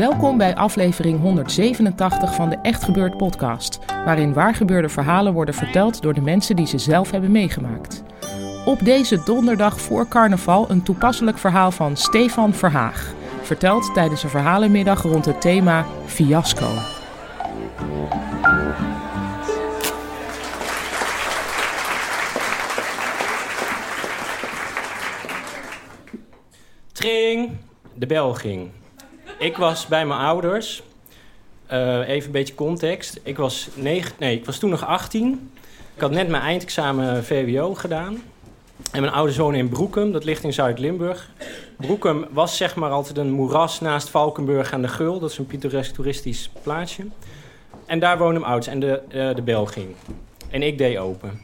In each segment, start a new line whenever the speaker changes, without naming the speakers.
Welkom bij aflevering 187 van de Echt Gebeurd podcast, waarin waargebeurde verhalen worden verteld door de mensen die ze zelf hebben meegemaakt. Op deze donderdag voor carnaval een toepasselijk verhaal van Stefan Verhaag, verteld tijdens een verhalenmiddag rond het thema fiasco.
Tring, de bel ging. Ik was bij mijn ouders. Eh, even een beetje context. Ik was, nee, ik was toen nog 18. Ik had net mijn eindexamen VWO gedaan. En mijn ouders wonen in Broekum, dat ligt in Zuid-Limburg. Broekum was zeg maar altijd een moeras naast Valkenburg aan de Gul. Dat is een pittoresk toeristisch plaatsje. En daar woonden mijn ouders en de, eh, de bel ging. En ik deed open.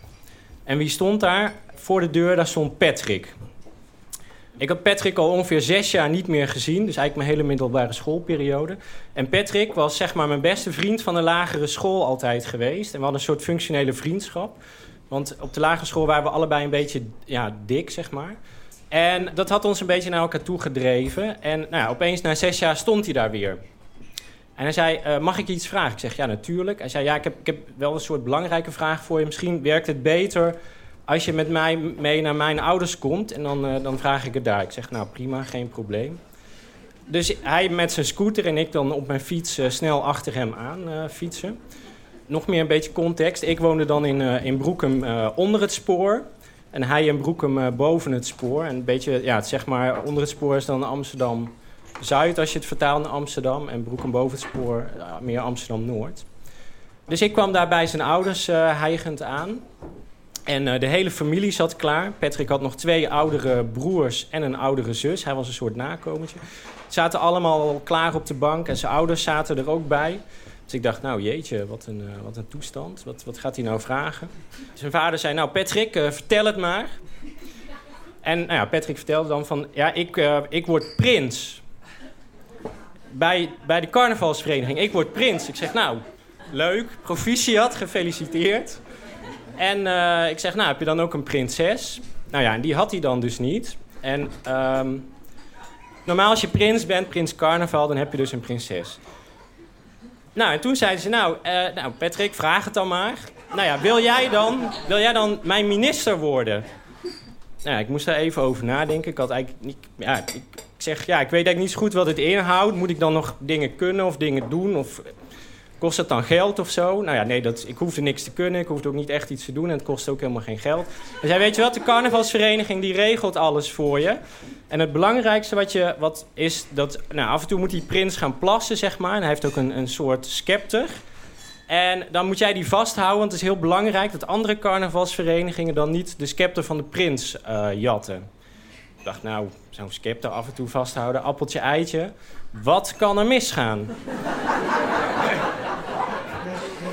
En wie stond daar? Voor de deur, daar stond Patrick. Ik had Patrick al ongeveer zes jaar niet meer gezien. Dus eigenlijk mijn hele middelbare schoolperiode. En Patrick was zeg maar mijn beste vriend van de lagere school altijd geweest. En we hadden een soort functionele vriendschap. Want op de lagere school waren we allebei een beetje ja, dik, zeg maar. En dat had ons een beetje naar elkaar toe gedreven. En nou ja, opeens na zes jaar stond hij daar weer. En hij zei, eh, mag ik iets vragen? Ik zeg, ja, natuurlijk. Hij zei, ja, ik heb, ik heb wel een soort belangrijke vraag voor je. Misschien werkt het beter als je met mij mee naar mijn ouders komt en dan, eh, dan vraag ik het daar. Ik zeg, nou prima, geen probleem. Dus hij met zijn scooter en ik dan op mijn fiets eh, snel achter hem aan eh, fietsen. Nog meer een beetje context. Ik woonde dan in, in Broekum onder het spoor. En hij in Broekum boven het spoor. En een beetje, ja, zeg maar, onder het spoor is dan Amsterdam-Zuid als je het vertaalt naar Amsterdam. En Broekum boven het spoor meer Amsterdam-Noord. Dus ik kwam daar bij zijn ouders hijgend aan. En eh, de hele familie zat klaar. Patrick had nog twee oudere broers en een oudere zus. Hij was een soort nakomertje. Zaten allemaal klaar op de bank en zijn ouders zaten er ook bij. Dus ik dacht, nou jeetje, wat een, eh, wat een toestand. Wat, wat gaat hij nou vragen? Zijn vader zei, nou Patrick, eh, vertel het maar. En nou ja, Patrick vertelde dan van, ja, ik, ik word prins. Bij, bij de carnavalsvereniging, ik word prins. Ik zeg, nou, leuk, proficiat, gefeliciteerd. En eh, ik zeg, nou, heb je dan ook een prinses? Nou ja, en die had hij dan dus niet. En ehm, normaal als je prins bent, prins carnaval, dan heb je dus een prinses. Nou, en toen zeiden ze, nou, eh, nou Patrick, vraag het dan maar. Nou ja, wil jij dan, wil jij dan mijn minister worden? Nou ja, ik moest daar even over nadenken. Ik had eigenlijk ja, ik, ik zeg, ja, ik weet eigenlijk niet zo goed wat het inhoudt. Moet ik dan nog dingen kunnen of dingen doen? Of Kost het dan geld of zo? Nou ja, nee, dat, ik hoefde niks te kunnen. Ik hoefde ook niet echt iets te doen. En het kost ook helemaal geen geld. Hij zei, weet je wat, de carnavalsvereniging die regelt alles voor je. En het belangrijkste wat je, wat is dat... Nou, af en toe moet die prins gaan plassen, zeg maar. En hij heeft ook een, een soort scepter. En dan moet jij die vasthouden, want het is heel belangrijk... dat andere carnavalsverenigingen dan niet de scepter van de prins eh, jatten. Ik dacht, nou, zo'n scepter af en toe vasthouden, appeltje, eitje. Wat kan er misgaan?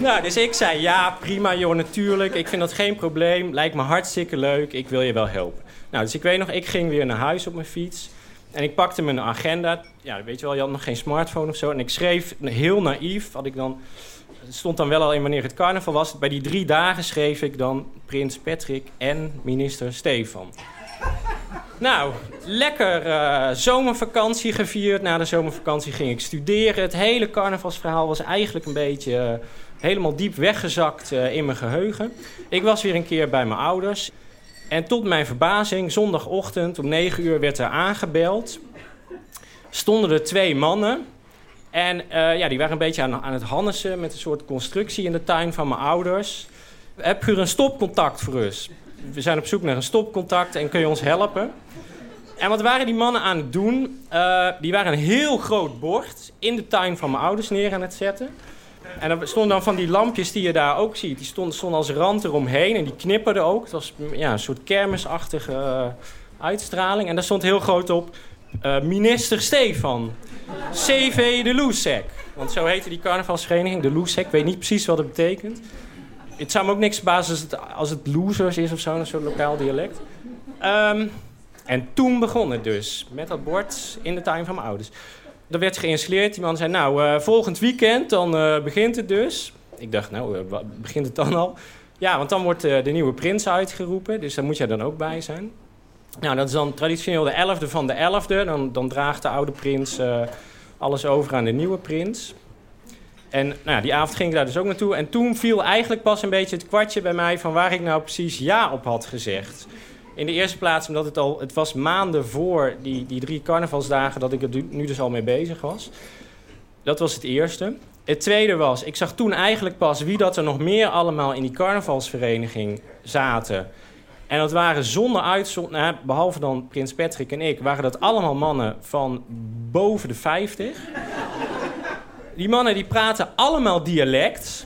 Nou, dus ik zei ja, prima joh, natuurlijk. Ik vind dat geen probleem. Lijkt me hartstikke leuk. Ik wil je wel helpen. Nou, dus ik weet nog, ik ging weer naar huis op mijn fiets. En ik pakte mijn agenda. Ja, weet je wel, je had nog geen smartphone of zo. En ik schreef heel naïef, had ik dan... Het stond dan wel al in wanneer het carnaval was. Bij die drie dagen schreef ik dan Prins Patrick en minister Stefan. Nou, lekker eh, zomervakantie gevierd. Na de zomervakantie ging ik studeren. Het hele carnavalsverhaal was eigenlijk een beetje eh, helemaal diep weggezakt eh, in mijn geheugen. Ik was weer een keer bij mijn ouders. En tot mijn verbazing, zondagochtend om 9 uur werd er aangebeld. Stonden er twee mannen. En ja, die waren een beetje aan, aan het hannesen met een soort constructie in de tuin van mijn ouders. Heb je een stopcontact voor ons? We zijn op zoek naar een stopcontact en kun je ons helpen? En wat waren die mannen aan het doen? Uh, die waren een heel groot bord in de tuin van mijn ouders neer aan het zetten. En er stonden dan van die lampjes die je daar ook ziet. Die stonden, als rand eromheen en die knipperden ook. Het was ja, een soort kermisachtige uh, uitstraling. En daar stond heel groot op... Uh, minister Stefan, CV de Loesek. Want zo heette die carnavalsvereniging, de Loesek. Ik weet niet precies wat het betekent. Het zou me ook niks verbazen als het, als het losers is of zo, een soort lokaal dialect. Um, en toen begon het dus, met dat bord in de tuin van mijn ouders. Dat werd geïnstalleerd. Die man zei, nou, uh, volgend weekend, dan uh, begint het dus. Ik dacht, nou, uh, begint het dan al? Ja, want dan wordt de nieuwe prins uitgeroepen. Dus daar moet jij dan ook bij zijn. Nou, dat is dan traditioneel de 11e van de 11e. Dan, dan draagt de oude prins alles over aan de nieuwe prins. En nou ja, die avond ging ik daar dus ook naartoe. En toen viel eigenlijk pas een beetje het kwartje bij mij... van waar ik nou precies ja op had gezegd. In de eerste plaats omdat het al... Het was maanden voor die, die drie carnavalsdagen... dat ik er nu dus al mee bezig was. Dat was het eerste. Het tweede was, ik zag toen eigenlijk pas wie dat er nog meer allemaal in die carnavalsvereniging zaten. En dat waren zonder uitzondering, nou, behalve dan Prins Patrick en ik, waren dat allemaal mannen van boven de 50. Die mannen die praten allemaal dialect.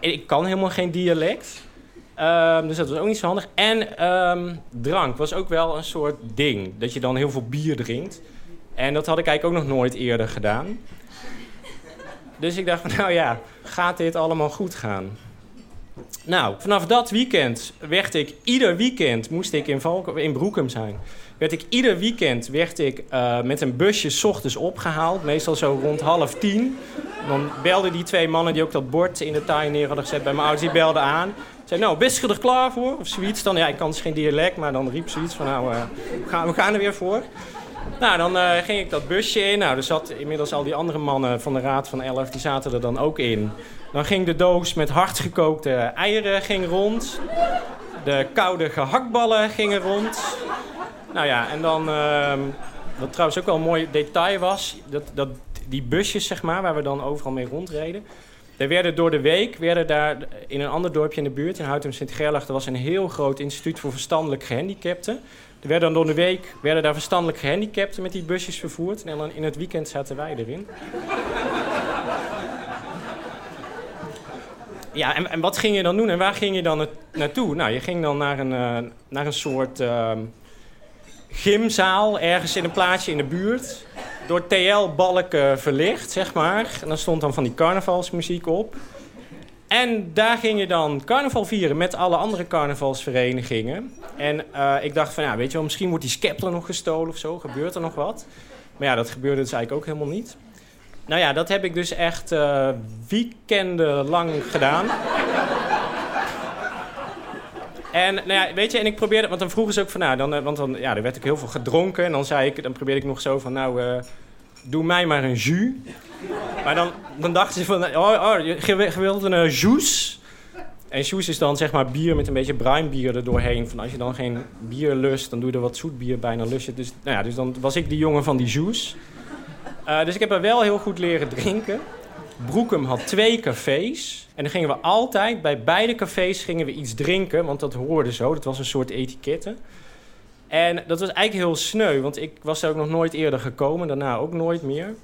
Ik kan helemaal geen dialect. Um, dus dat was ook niet zo handig. En um, drank was ook wel een soort ding. Dat je dan heel veel bier drinkt. En dat had ik eigenlijk ook nog nooit eerder gedaan. Dus ik dacht nou ja, gaat dit allemaal goed gaan? Nou, vanaf dat weekend werd ik ieder weekend, moest ik in, Valk in Broekum zijn. Werd ik ieder weekend werd ik, uh, met een busje s ochtends opgehaald. Meestal zo rond half tien. Dan belden die twee mannen die ook dat bord in de tuin neer hadden gezet bij mijn ouders. Die belden aan. Zei, nou, bist je er klaar voor? Of zoiets. Dan, ja, ik kan dus geen dialect, maar dan riep zoiets van, nou, uh, we, gaan, we gaan er weer voor. Nou, dan uh, ging ik dat busje in. Nou, er zat inmiddels al die andere mannen van de Raad van Elf, die zaten er dan ook in. Dan ging de doos met hardgekookte eieren ging rond. De koude gehaktballen gingen rond. Nou ja, en dan, uh, wat trouwens ook wel een mooi detail was, dat, dat die busjes, zeg maar, waar we dan overal mee rondreden. Er werden door de week, werden daar in een ander dorpje in de buurt, in Houtem Sint-Gerlach, er was een heel groot instituut voor verstandelijk gehandicapten. Er werden dan door de week werden daar verstandelijk gehandicapten met die busjes vervoerd. En dan in het weekend zaten wij erin. Ja, en, en, wat ging je dan doen en waar ging je dan naartoe? Nou, je ging dan naar een, uh, naar een soort uh, gymzaal ergens in een plaatsje in de buurt. Door TL-balken verlicht, zeg maar. En dan stond dan van die carnavalsmuziek op. En daar ging je dan carnaval vieren met alle andere carnavalsverenigingen. En uh, ik dacht van, ja, weet je wel, misschien wordt die scepter nog gestolen of zo. Gebeurt er nog wat? Maar ja, dat gebeurde dus eigenlijk ook helemaal niet. Nou ja, dat heb ik dus echt uh, weekenden lang gedaan. En nou ja, weet je, en ik probeerde, want dan vroegen ze ook van, nou, dan, uh, want dan, ja, er werd ook heel veel gedronken. En dan zei ik, dan probeerde ik nog zo van, nou, uh, doe mij maar een jus. Maar dan, dan dachten ze van, oh, oh je wilt een jus. En jus is dan zeg maar bier met een beetje bruin bier er doorheen. Van als je dan geen bier lust, dan doe je er wat zoet bier bij, dan lust je Dus, nou ja, dus dan was ik die jongen van die jus. Uh, dus ik heb er wel heel goed leren drinken. Broekum had twee cafés. En dan gingen we altijd, bij beide cafés gingen we iets drinken. Want dat hoorde zo, dat was een soort etiketten. En dat was eigenlijk heel sneu, want ik was er ook nog nooit eerder gekomen. Daarna ook nooit meer.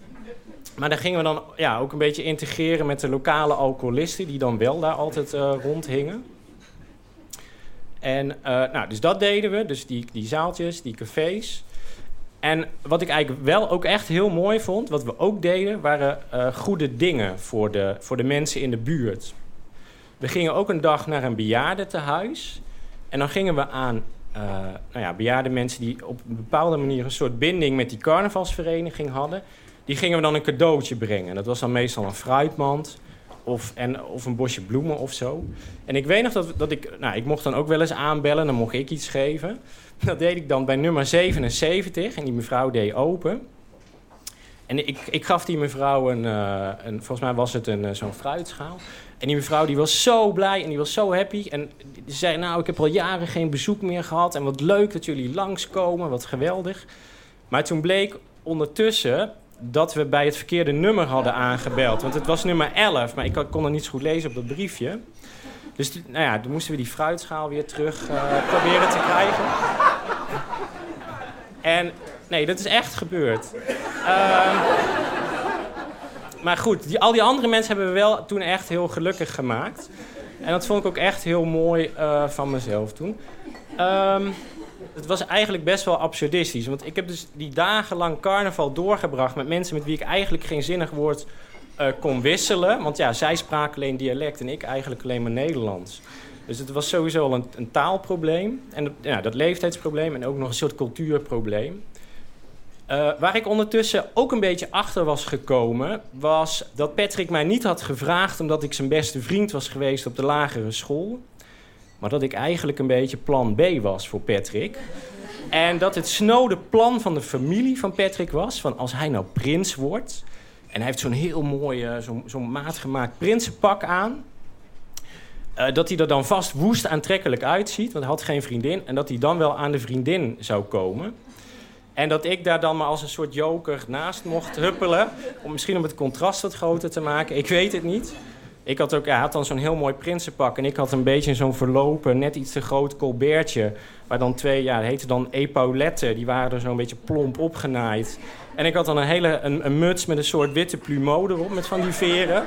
Maar dan gingen we dan ja, ook een beetje integreren met de lokale alcoholisten... die dan wel daar altijd uh, rondhingen. En uh, nou, dus dat deden we, dus die, die zaaltjes, die cafés... En wat ik eigenlijk wel ook echt heel mooi vond, wat we ook deden, waren uh, goede dingen voor de, voor de mensen in de buurt. We gingen ook een dag naar een bejaardentehuis. En dan gingen we aan uh, nou ja, bejaarde mensen die op een bepaalde manier een soort binding met die carnavalsvereniging hadden. Die gingen we dan een cadeautje brengen. Dat was dan meestal een fruitmand of, en, of een bosje bloemen of zo. En ik weet nog dat, dat ik, nou, ik mocht dan ook wel eens aanbellen, dan mocht ik iets geven. Dat deed ik dan bij nummer 77 en die mevrouw deed open. En ik, ik gaf die mevrouw een, een volgens mij was het een, uh, zo'n fruitschaal. En die mevrouw die was zo blij en die was zo happy. En die zei, nou, ik heb al jaren geen bezoek meer gehad. En wat leuk dat jullie langskomen, wat geweldig. Maar toen bleek ondertussen dat we bij het verkeerde nummer hadden aangebeld. Want het was nummer 11, maar ik kon er niet goed lezen op dat briefje. Dus nou ja, toen moesten we die fruitschaal weer terug uh, proberen te krijgen. En nee, dat is echt gebeurd. Ehm, maar goed, die, al die andere mensen hebben we wel toen echt heel gelukkig gemaakt. En dat vond ik ook echt heel mooi uh, van mezelf toen. Um, het was eigenlijk best wel absurdistisch. Want ik heb dus die dagenlang carnaval doorgebracht met mensen met wie ik eigenlijk geen zinnig woord uh, kon wisselen. Want ja, zij spraken alleen dialect en ik eigenlijk alleen maar Nederlands. Dus het was sowieso al een, een taalprobleem. En ja, dat leeftijdsprobleem en ook nog een soort cultuurprobleem. Uh, waar ik ondertussen ook een beetje achter was gekomen, was dat Patrick mij niet had gevraagd omdat ik zijn beste vriend was geweest op de lagere school. Maar dat ik eigenlijk een beetje plan B was voor Patrick. En dat het snode plan van de familie van Patrick was: van als hij nou prins wordt. En hij heeft zo'n heel mooi, uh, zo'n zo maatgemaakt prinsenpak aan. Uh, dat hij er dan vast woest aantrekkelijk uitziet, want hij had geen vriendin. En dat hij dan wel aan de vriendin zou komen. En dat ik daar dan maar als een soort joker naast mocht huppelen. Om misschien om het contrast wat groter te maken. Ik weet het niet. Ik had ook, hij had dan zo'n heel mooi prinsenpak. En ik had een beetje zo'n verlopen, net iets te groot colbertje. Waar dan twee, ja, dat heette dan epauletten. Die waren er zo'n beetje plomp opgenaaid. En ik had dan een hele een, een muts met een soort witte plumeau erop, met van die veren.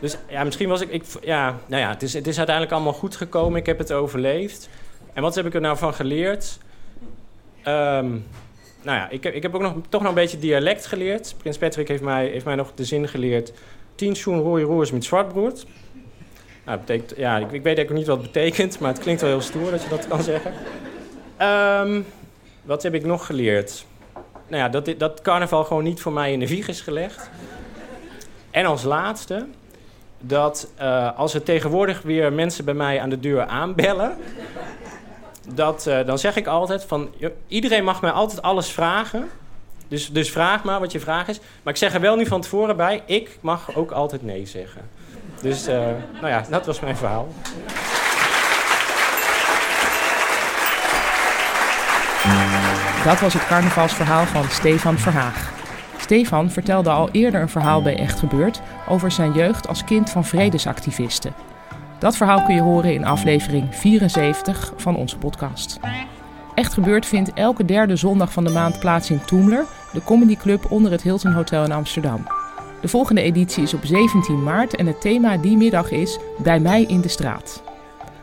Dus ja, misschien was ik, ik ja, nou ja, het is, het is uiteindelijk allemaal goed gekomen. Ik heb het overleefd. En wat heb ik er nou van geleerd? Um, nou ja, ik heb, ik heb ook nog, toch nog een beetje dialect geleerd. Prins Patrick heeft mij, heeft mij nog de zin geleerd... Tien schoen rode roers met zwartbrood. Nou, betekent, ja, ik, ik weet ook niet wat het betekent, maar het klinkt wel heel stoer dat je dat kan zeggen. Um, wat heb ik nog geleerd? Nou ja, dat, dat carnaval gewoon niet voor mij in de wieg is gelegd. En als laatste, dat uh, als er tegenwoordig weer mensen bij mij aan de deur aanbellen, dat, uh, dan zeg ik altijd van iedereen mag mij altijd alles vragen. Dus, dus vraag maar wat je vraag is. Maar ik zeg er wel nu van tevoren bij, ik mag ook altijd nee zeggen. Dus uh, nou ja, dat was mijn verhaal.
Dat was het carnavalsverhaal van Stefan Verhaag. Stefan vertelde al eerder een verhaal bij Echt Gebeurd over zijn jeugd als kind van vredesactivisten. Dat verhaal kun je horen in aflevering 74 van onze podcast. Echt Gebeurd vindt elke derde zondag van de maand plaats in Toemler, de comedyclub onder het Hilton Hotel in Amsterdam. De volgende editie is op 17 maart en het thema die middag is Bij mij in de straat.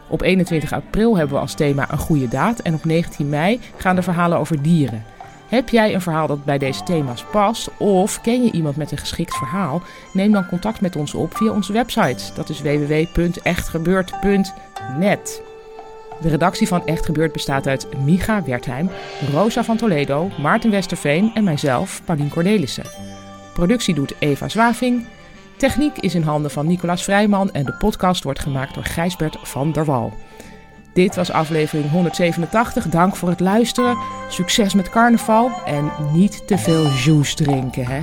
Op 21 april hebben we als thema een goede daad en op 19 mei gaan de verhalen over dieren. Heb jij een verhaal dat bij deze thema's past of ken je iemand met een geschikt verhaal? Neem dan contact met ons op via onze website. Dat is www.echtgebeurd.net. De redactie van Echt Gebeurd bestaat uit Micha Wertheim, Rosa van Toledo, Maarten Westerveen en mijzelf, Paulien Cornelissen. Productie doet Eva Zwaving. Techniek is in handen van Nicolaas Vrijman en de podcast wordt gemaakt door Gijsbert van der Wal. Dit was aflevering 187. Dank voor het luisteren. Succes met carnaval en niet te veel juice drinken, hè?